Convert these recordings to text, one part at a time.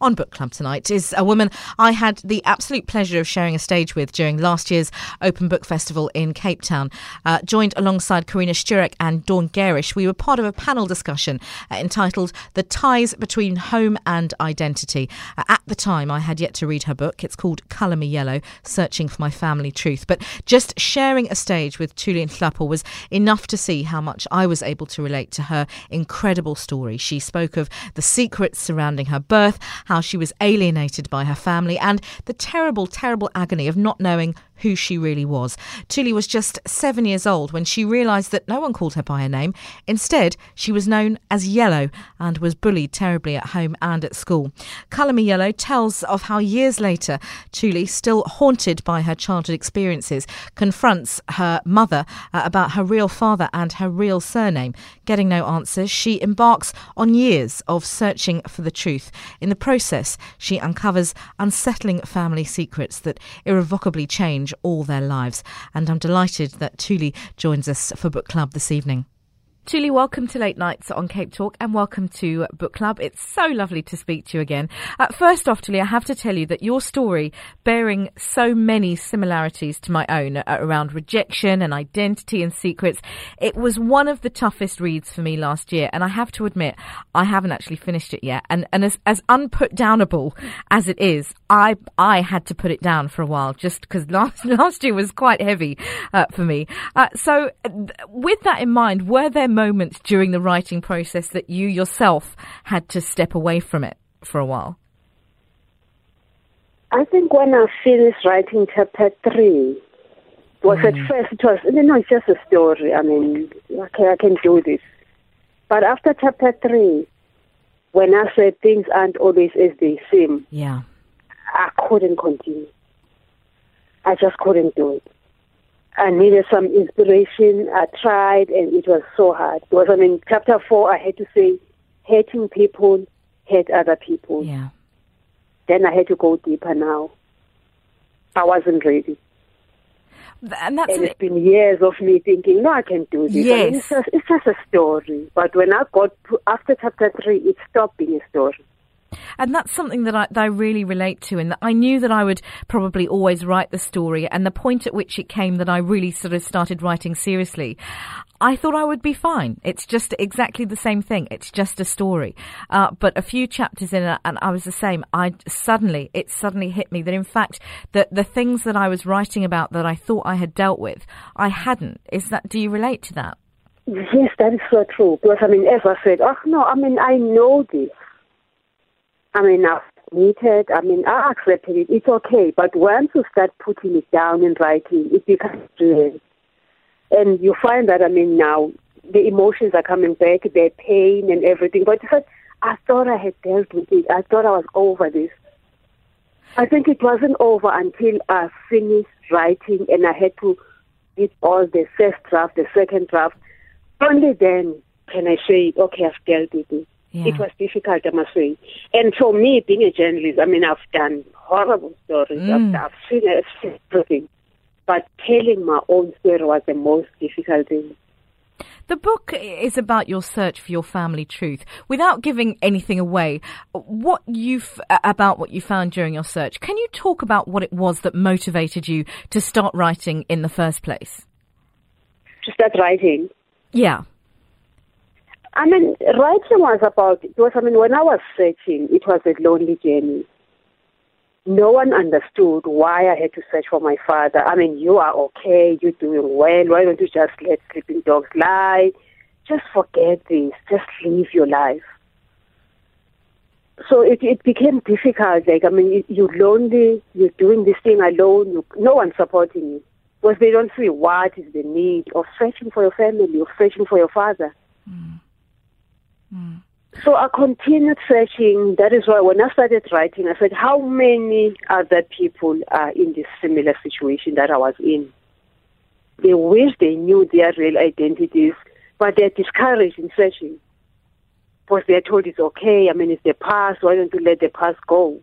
On Book Club tonight is a woman I had the absolute pleasure of sharing a stage with during last year's Open Book Festival in Cape Town. Uh, joined alongside Karina Szczurek and Dawn Garisch, we were part of a panel discussion uh, entitled The Ties Between Home and Identity. Uh, at the time, I had yet to read her book. It's called Colour Me Yellow Searching for My Family Truth. But just sharing a stage with Thuli Nhlapo was enough to see how much I was able to relate to her incredible story. She spoke of the secrets surrounding her birth how she was alienated by her family, and the terrible, terrible agony of not knowing who she really was. Thuli was just seven years old when she realised that no one called her by her name. Instead, she was known as Yellow and was bullied terribly at home and at school. Colour Me Yellow tells of how years later, Thuli, still haunted by her childhood experiences, confronts her mother uh, about her real father and her real surname. Getting no answers, she embarks on years of searching for the truth. In the process, she uncovers unsettling family secrets that irrevocably change change all their lives. And I'm delighted that Thuli joins us for Book Club this evening. Thuli, welcome to Late Nights on Cape Talk and welcome to Book Club. It's so lovely to speak to you again. Uh, first off, Thuli, I have to tell you that your story, bearing so many similarities to my own uh, around rejection and identity and secrets, it was one of the toughest reads for me last year. And I have to admit, I haven't actually finished it yet. And, and as, as unputdownable as it is, I, I had to put it down for a while just because last, last year was quite heavy uh, for me. Uh, so with that in mind, were there moments during the writing process that you yourself had to step away from it for a while? I think when I finished writing chapter three, was mm. at first it was you know it's just a story. I mean, okay, I can do this. But after chapter three, when I said things aren't always as they seem, yeah, I couldn't continue. I just couldn't do it. I needed some inspiration. I tried, and it was so hard. Because I mean, chapter four, I had to say, hating people hate other people. Yeah. Then I had to go deeper. Now, I wasn't ready. And that's and it's been years of me thinking, no, I can do this. Yes. I mean, it's, just, it's just a story. But when I got to, after chapter three, it stopped being a story. And that's something that I, that I really relate to, and that I knew that I would probably always write the story. And the point at which it came that I really sort of started writing seriously, I thought I would be fine. It's just exactly the same thing. It's just a story. Uh, but a few chapters in and I was the same. I suddenly, it suddenly hit me that in fact, that the things that I was writing about that I thought I had dealt with, I hadn't. Is that? Do you relate to that? Yes, that is so true. Because I mean, as I said, oh no, I mean, I know this. I mean, I've admitted, I mean, I accepted it. It's okay. But once you start putting it down in writing, it becomes real. And you find that, I mean, now the emotions are coming back, the pain and everything. But I thought I had dealt with it. I thought I was over this. I think it wasn't over until I finished writing and I had to read all the first draft, the second draft. Only then can I say, okay, I've dealt with it. Yeah. It was difficult, I must say. And for me, being a journalist, I mean, I've done horrible stories. Mm. I've, I've seen everything. But telling my own story was the most difficult thing. The book is about your search for your family truth. Without giving anything away, what you about what you found during your search, can you talk about what it was that motivated you to start writing in the first place? To start writing? Yeah. I mean, writing was about, it was, I mean, when I was searching, it was a lonely journey. No one understood why I had to search for my father. I mean, you are okay, you're doing well, why don't you just let sleeping dogs lie? Just forget this, just live your life. So it, it became difficult. Like, I mean, you, are lonely, you're doing this thing alone, you, no one's supporting you. Because they don't see what is the need of searching for your family, of searching for your father. Mm. Mm. So I continued searching. That is why when I started writing, I said, how many other people are in this similar situation that I was in? They wish they knew their real identities, but they're discouraged in searching. Because they're told it's okay. I mean, it's the past. Why don't you let the past go?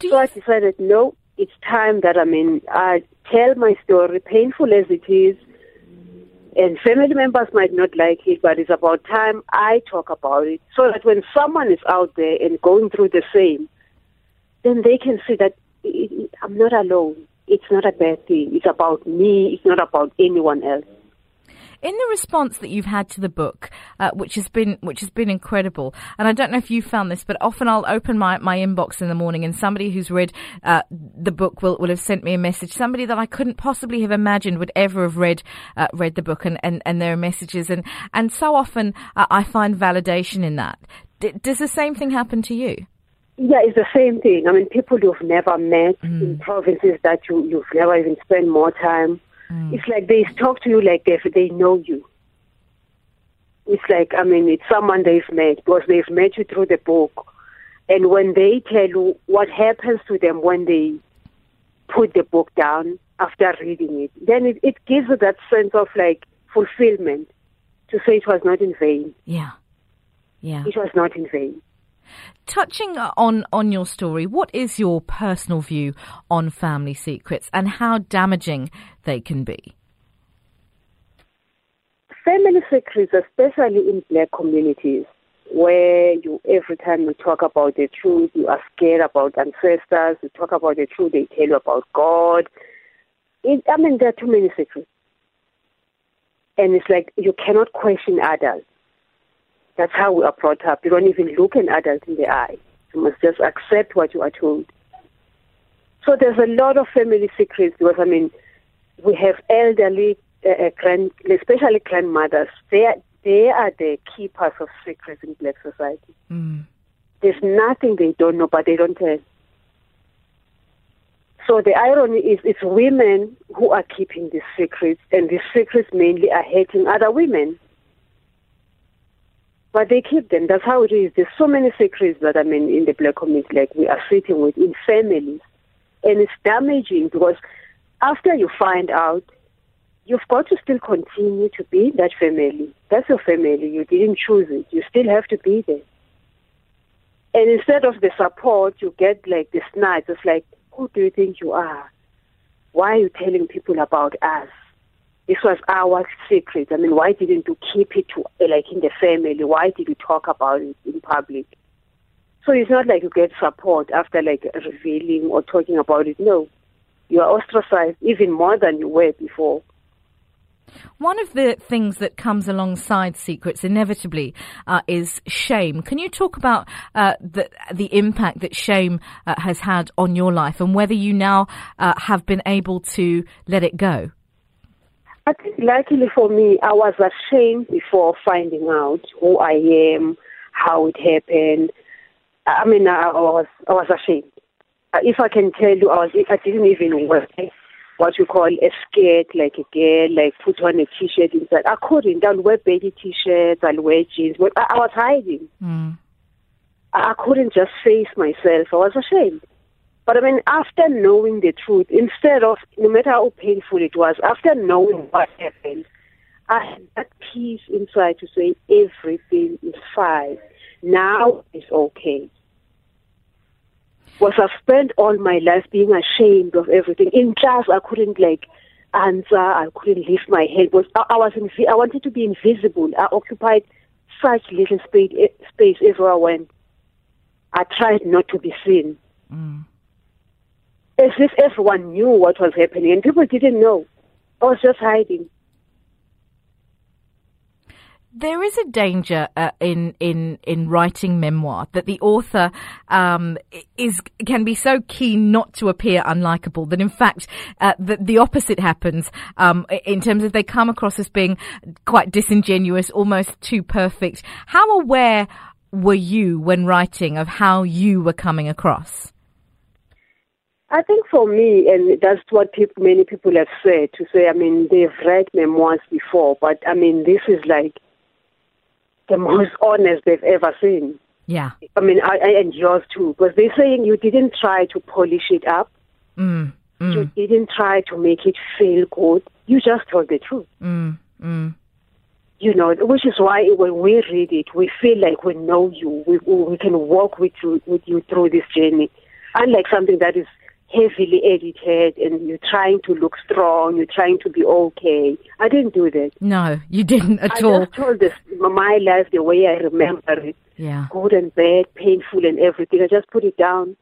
Do so I decided, no, it's time that, I mean, I tell my story, painful as it is, And family members might not like it, but it's about time I talk about it so that when someone is out there and going through the same, then they can see that I'm not alone. It's not a bad thing. It's about me. It's not about anyone else. In the response that you've had to the book, uh, which has been which has been incredible, and I don't know if you found this, but often I'll open my, my inbox in the morning and somebody who's read uh, the book will, will have sent me a message. Somebody that I couldn't possibly have imagined would ever have read uh, read the book and, and, and their messages, and and so often uh, I find validation in that. D- does the same thing happen to you? Yeah, it's the same thing. I mean, people you've never met mm. in provinces that you, you've never even spent more time. Mm. It's like they talk to you like they, they know you. It's like, I mean, it's someone they've met because they've met you through the book. And when they tell you what happens to them when they put the book down after reading it, then it, it gives you that sense of like fulfillment to say it was not in vain. Yeah. Yeah. It was not in vain. Touching on, on your story, what is your personal view on family secrets and how damaging they can be? Family secrets, especially in black communities, where you every time you talk about the truth, you are scared about ancestors, you talk about the truth, they tell you about God. It, I mean, there are too many secrets. And it's like you cannot question adults. That's how we are brought up. You don't even look an adult in the eye. You must just accept what you are told. So there's a lot of family secrets because, I mean, we have elderly, uh, uh, grand, especially grandmothers. They are, they are the keepers of secrets in black society. Mm. There's nothing they don't know, but they don't tell. So the irony is it's women who are keeping these secrets, and these secrets mainly are hurting other women. But they keep them. That's how it is. There's so many secrets that I mean in the black community, like we are sitting with in families, and it's damaging because after you find out, you've got to still continue to be that family. That's your family. You didn't choose it. You still have to be there. And instead of the support, you get like the snide. It's like, who do you think you are? Why are you telling people about us? This was our secret. I mean, why didn't you keep it to, like in the family? Why did you talk about it in public? So it's not like you get support after like revealing or talking about it. No, you are ostracized even more than you were before. One of the things that comes alongside secrets inevitably uh, is shame. Can you talk about uh, the the impact that shame uh, has had on your life and whether you now uh, have been able to let it go? I think luckily for me, I was ashamed before finding out who I am, how it happened. I mean, I was I was ashamed. Uh, if I can tell you, I was I didn't even wear what you call a skirt, like a girl, like put on a t-shirt inside. I couldn't. I'll wear baggy t-shirts, I'll wear jeans, but I, I was hiding. Mm. I couldn't just face myself. I was ashamed. But I mean, after knowing the truth, instead of, no matter how painful it was, after knowing what happened, I had that peace inside to say everything is fine. Now it's okay. Was I spent all my life being ashamed of everything. In class, I couldn't like answer. I couldn't lift my head. Was I, I was inv- I wanted to be invisible. I occupied such little space, space everywhere I went. I tried not to be seen. Mm as if everyone knew what was happening, and people didn't know. I was just hiding. There is a danger uh, in in in writing memoir that the author um, is can be so keen not to appear unlikable that in fact uh, the, the opposite happens um, in terms of they come across as being quite disingenuous, almost too perfect. How aware were you when writing of how you were coming across? I think for me, and that's what people, many people have said, to say, I mean, they've read memoirs before, but I mean, this is like the most honest they've ever seen. Yeah. I mean, I, I and yours too, because they're saying you didn't try to polish it up. Mm, mm. You didn't try to make it feel good. You just told the truth. Mm, mm. you know, which is why when we read it, we feel like we know you. We, we can walk with you, with you through this journey. Unlike something that is heavily edited and you're trying to look strong, you're trying to be okay. I didn't do that. No, you didn't at I all. just told this, my life the way I remember it, Yeah. good and bad, painful and everything. I just put it down.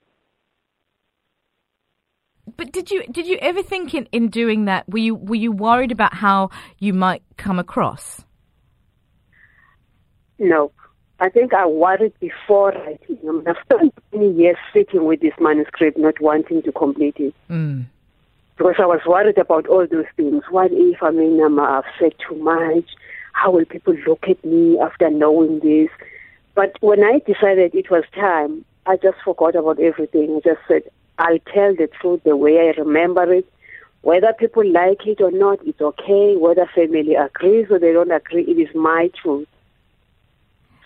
But did you did you ever think in, in doing that were you were you worried about how you might come across? No. I think I worried before writing. I mean, I've spent many years sitting with this manuscript, not wanting to complete it. Mm. Because I was worried about all those things. What if, I mean, I've said too much? How will people look at me after knowing this? But when I decided it was time, I just forgot about everything. I just said, I'll tell the truth the way I remember it. Whether people like it or not, it's okay. Whether family agrees or they don't agree, it is my truth.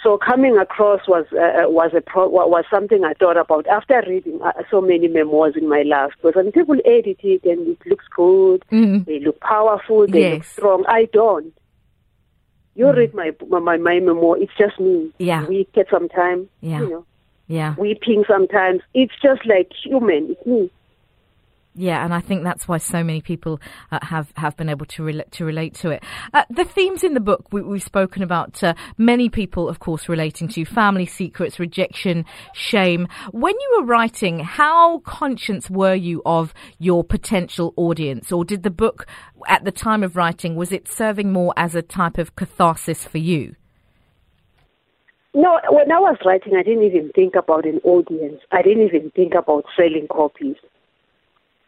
So coming across was uh, was a pro- was something I thought about after reading uh, so many memoirs in my life. Because when people edit it and it looks good, Mm. they look powerful, they look strong. I don't. You read my, my my memoir. It's just me. Yeah. Weak at some time. Yeah. You know, Yeah. weeping sometimes. It's just like human. It's me. Yeah, and I think that's why so many people uh, have have been able to relate to relate to it. Uh, the themes in the book we, we've spoken about. Uh, many people, of course, relating to family secrets, rejection, shame. When you were writing, how conscious were you of your potential audience, or did the book, at the time of writing, was it serving more as a type of catharsis for you? No, when I was writing, I didn't even think about an audience. I didn't even think about selling copies.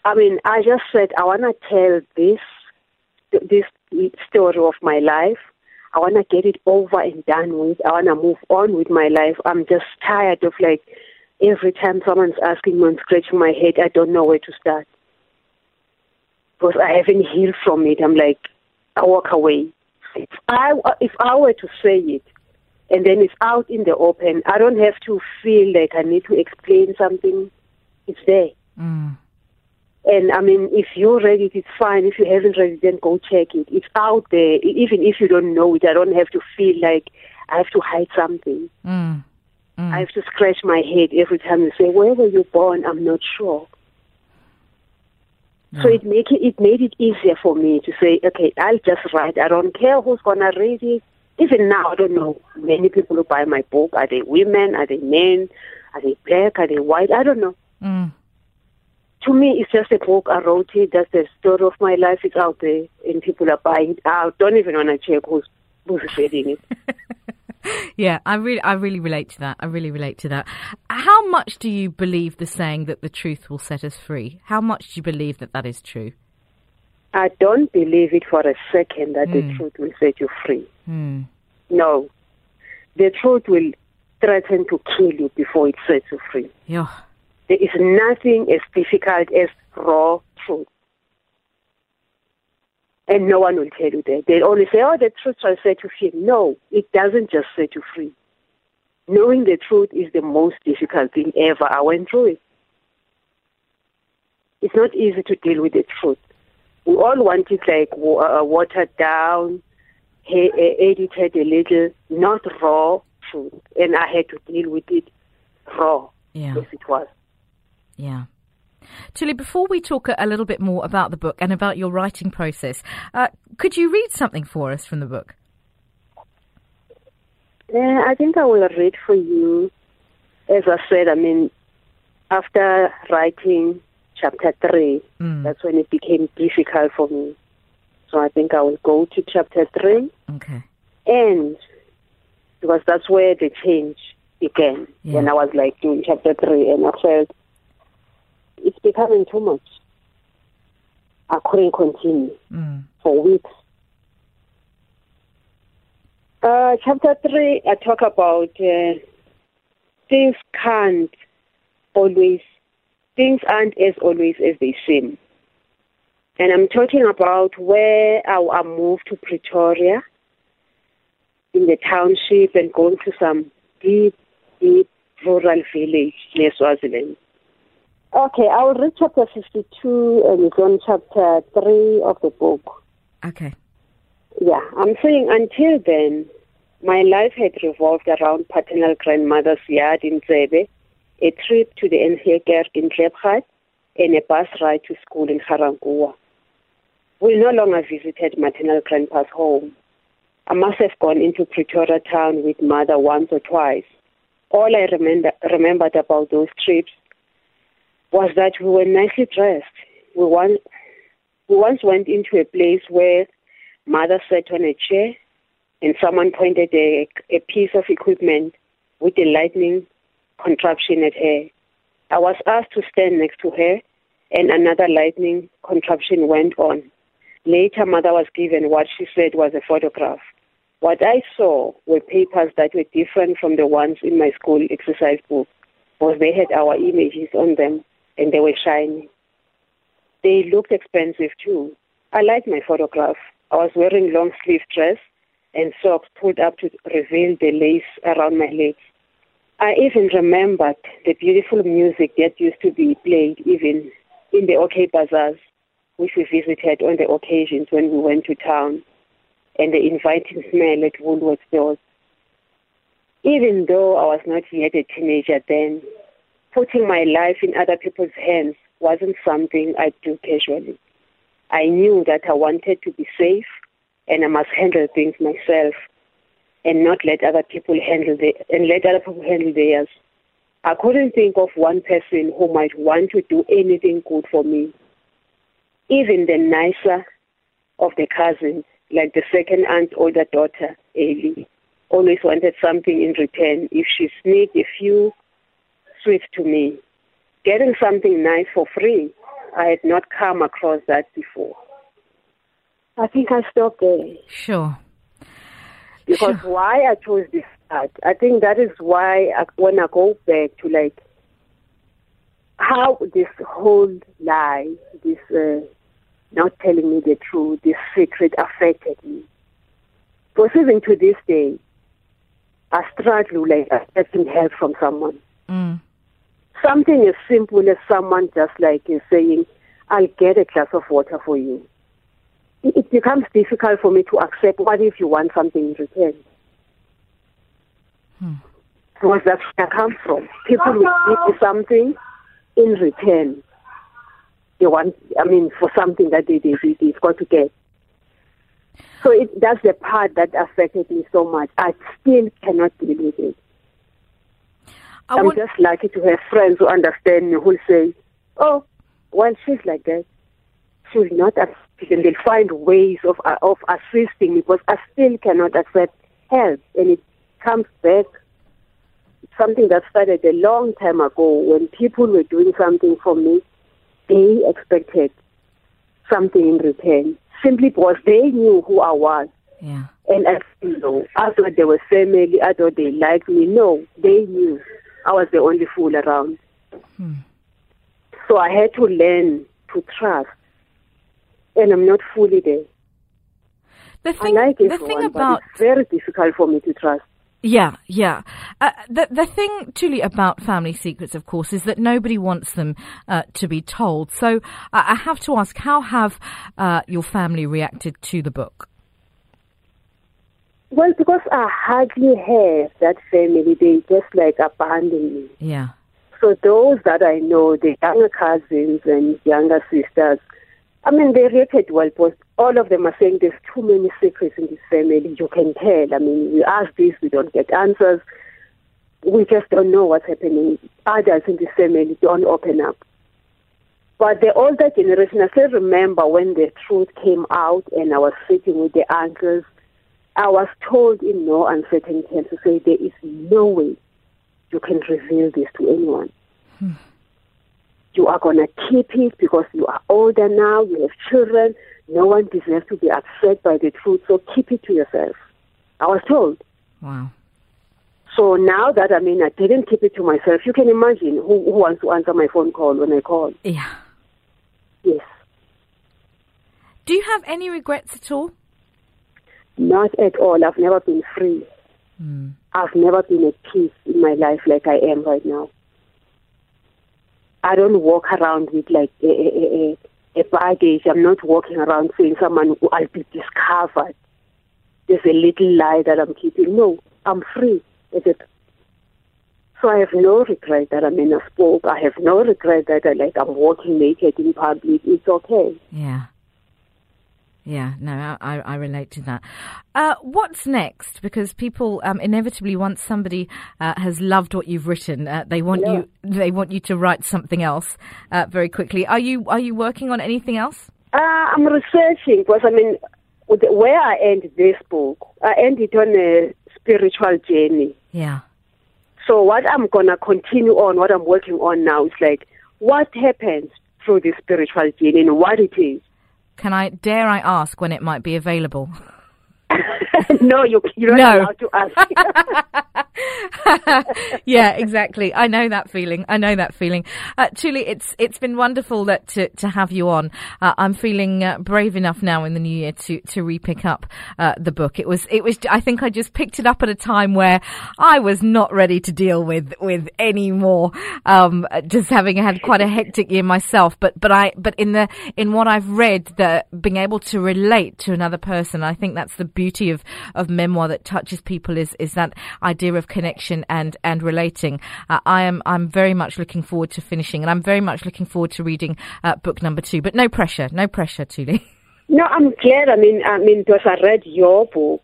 I mean, I just said I want to tell this this story of my life. I want to get it over and done with. I want to move on with my life. I'm just tired of like every time someone's asking me and scratching my head, I don't know where to start because I haven't healed from it. I'm like, I walk away. If I if I were to say it, and then it's out in the open. I don't have to feel like I need to explain something. It's there. Mm. And I mean, if you read it, it's fine. If you haven't read it, then go check it. It's out there. Even if you don't know it, I don't have to feel like I have to hide something. Mm. I have to scratch my head every time you say, "Where were you born?" I'm not sure. So it make it, it made it easier for me to say, okay, I'll just write. I don't care who's gonna read it. Even now, I don't know many people who buy my book. Are they women? Are they men? Are they black? Are they white? I don't know. Mm. To me, it's just a book. I wrote it. That's the story of my life. It's out there, and people are buying it. I don't even want to check who's who's reading it. Yeah, I really, I really relate to that. I really relate to that. How much do you believe the saying that the truth will set us free? How much do you believe that that is true? I don't believe it for a second that the truth will set you free. Hmm. No, the truth will threaten to kill you before it sets you free. Yeah. There is nothing as difficult as raw truth. And no one will tell you that. They only say, oh, the truth shall set you free. No, it doesn't just set you free. Knowing the truth is the most difficult thing ever. I went through it. It's not easy to deal with the truth. We all want it like uh, watered down, he- uh, edited a little, not raw truth. And I had to deal with it raw Yeah. as it was. Yeah. Thuli, before we talk a, little bit more about the book and about your writing process, uh, could you read something for us from the book? Yeah, I think I will read for you. As I said, I mean, after writing chapter three, Mm. that's when it became difficult for me. So I think I will go to chapter three, Okay. and because that's where the change began. Yeah. When I was like doing chapter three, and I felt it's becoming too much. I couldn't continue Mm. for weeks. Uh, chapter 3, I talk about uh, things can't always, things aren't as always as they seem. And I'm talking about where I, I moved to Pretoria in the township and going to some deep, deep rural village near Swaziland. Okay, I will read chapter 52 and on chapter 3 of the book. Okay. Yeah, I'm saying until then, my life had revolved around paternal grandmother's yard in Zebe, a trip to the Enhekerk in Klipgat, and a bus ride to school in Ga-Rankuwa. We no longer visited maternal grandpa's home. I must have gone into Pretoria town with mother once or twice. All I remember, remembered about those trips was that we were nicely dressed. We once, we once went into a place where mother sat on a chair and someone pointed a, a piece of equipment with a lightning contraption at her. I was asked to stand next to her, and another lightning contraption went on. Later, mother was given what she said was a photograph. What I saw were papers that were different from the ones in my school exercise book, because they had our images on them and they were shiny. They looked expensive too. I liked my photograph. I was wearing long sleeve dress and socks pulled up to reveal the lace around my legs. I even remembered the beautiful music that used to be played even in the OK bazaars, which we visited on the occasions when we went to town, and the inviting smell at Woolworth stores. Even though I was not yet a teenager then, putting my life in other people's hands wasn't something I do casually. I knew that I wanted to be safe and I must handle things myself and not let other people handle the and let other people handle theirs. I couldn't think of one person who might want to do anything good for me. Even the nicer of the cousins, like the second aunt older daughter, Ellie, always wanted something in return if she sneaked a few sweets to me. Getting something nice for free, I had not come across that before. I think I stopped there. Sure. Because Sure. why I chose this art, I think that is why I, when I go back to like how this whole lie, this uh, not telling me the truth, this secret affected me. Because even to this day, I struggle like accepting help from someone. Mm. Something as simple as someone just like is saying, I'll get a glass of water for you. It it becomes difficult for me to accept what if you want something in return. Hmm. Because that's where I come from. People will give you something in return. They want, I mean, for something that they, they, they, they've got to get. So it, that's the part that affected me so much. I still cannot deal with it. I I'm want, just lucky to have friends who understand me who'll say, oh, well, she's like that. She'll not assist and they'll find ways of, uh, of assisting me because I still cannot accept help. And it comes back, it's something that started a long time ago when people were doing something for me, they expected something in return simply because they knew who I was. yeah. And I you know, I thought they were family, I thought they liked me. No, they knew I was the only fool around. So I had to learn to trust. And I'm not fully there. The thing, I like the thing about it's very difficult for me to trust. Yeah, yeah. Uh, the the thing, truly, about family secrets, of course, is that nobody wants them uh, to be told. So uh, I have to ask, how have uh, your family reacted to the book? Well, because I hardly have that family, they just like abandon me. Yeah, So those that I know, the younger cousins and younger sisters, I mean, they reacted well, but all of them are saying there's too many secrets in this family. You can tell. I mean, we ask this, we don't get answers. We just don't know what's happening. Others in this family don't open up. But the older generation, I still remember when the truth came out and I was sitting with the uncles, I was told in no uncertain terms to say there is no way you can reveal this to anyone. Hmm. You are going to keep it because you are older now, you have children. No one deserves to be upset by the truth, so keep it to yourself. I was told. wow. So now that I mean, I didn't keep it to myself. You can imagine who, who wants to answer my phone call when I call. Yeah. Yes, Do you have any regrets at all? Not at all. I've never been free. Hmm. I've never been at peace in my life like I am right now. I don't walk around with like a, a, a, a baggage. I'm not walking around saying someone oh, I'll be discovered. There's a little lie that I'm keeping. No, I'm free. Is it? So I have no regret that I'm in a spoke. I have no regret that I, like I'm walking naked in public. It's okay. Yeah. Yeah, no, I, I relate to that. Uh, what's next? Because people um, inevitably, once somebody uh, has loved what you've written, uh, they want Yeah. you they want you to write something else uh, very quickly. Are you are you working on anything else? Uh, I'm researching because I mean, where I end this book, I end it on a spiritual journey. Yeah, So what I'm gonna continue on, what I'm working on now is like what happens through this spiritual journey and what it is. Can I dare I ask when it might be available? no, you, you're No. not allowed to ask. yeah, exactly. I know that feeling. I know that feeling. Uh, Thuli, it's it's been wonderful that to, to have you on. Uh, I'm feeling uh, brave enough now in the new year to to repick up uh, the book. It was it was. I think I just picked it up at a time where I was not ready to deal with with any more. Um, just having had quite a hectic year myself, but but I but in the in what I've read, the being able to relate to another person, I think that's the beauty of of memoir that touches people is is that idea of connection and and relating. Uh, I am I'm very much looking forward to finishing, and I'm very much looking forward to reading uh, book number two. But no pressure, no pressure, Thuli. no, I'm glad. I mean, I mean, because I read your book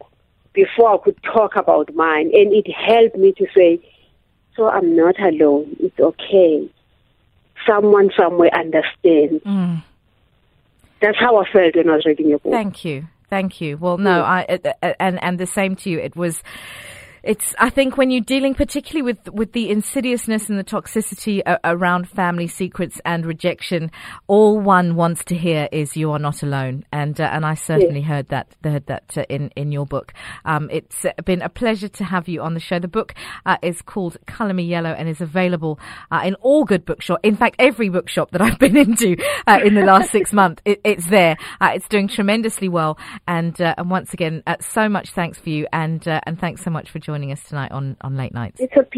before I could talk about mine, and it helped me to say, so I'm not alone. It's okay. Someone somewhere understands. Mm. That's how I felt when I was reading your book. Thank you. Thank you. Well, no, I uh, and and the same to you. It was. It's. I think when you're dealing, particularly with with the insidiousness and the toxicity a- around family secrets and rejection, all one wants to hear is "you are not alone," and uh, and I certainly heard that heard that uh, in in your book. Um, it's uh, been a pleasure to have you on the show. The book uh, is called "Color Me Yellow" and is available uh, in all good bookshop. In fact, every bookshop that I've been into uh, in the last six months, it, it's there. Uh, it's doing tremendously well, and uh, and once again, uh, so much thanks for you, and uh, and thanks so much for joining us tonight on on late nights. It's a pleasure.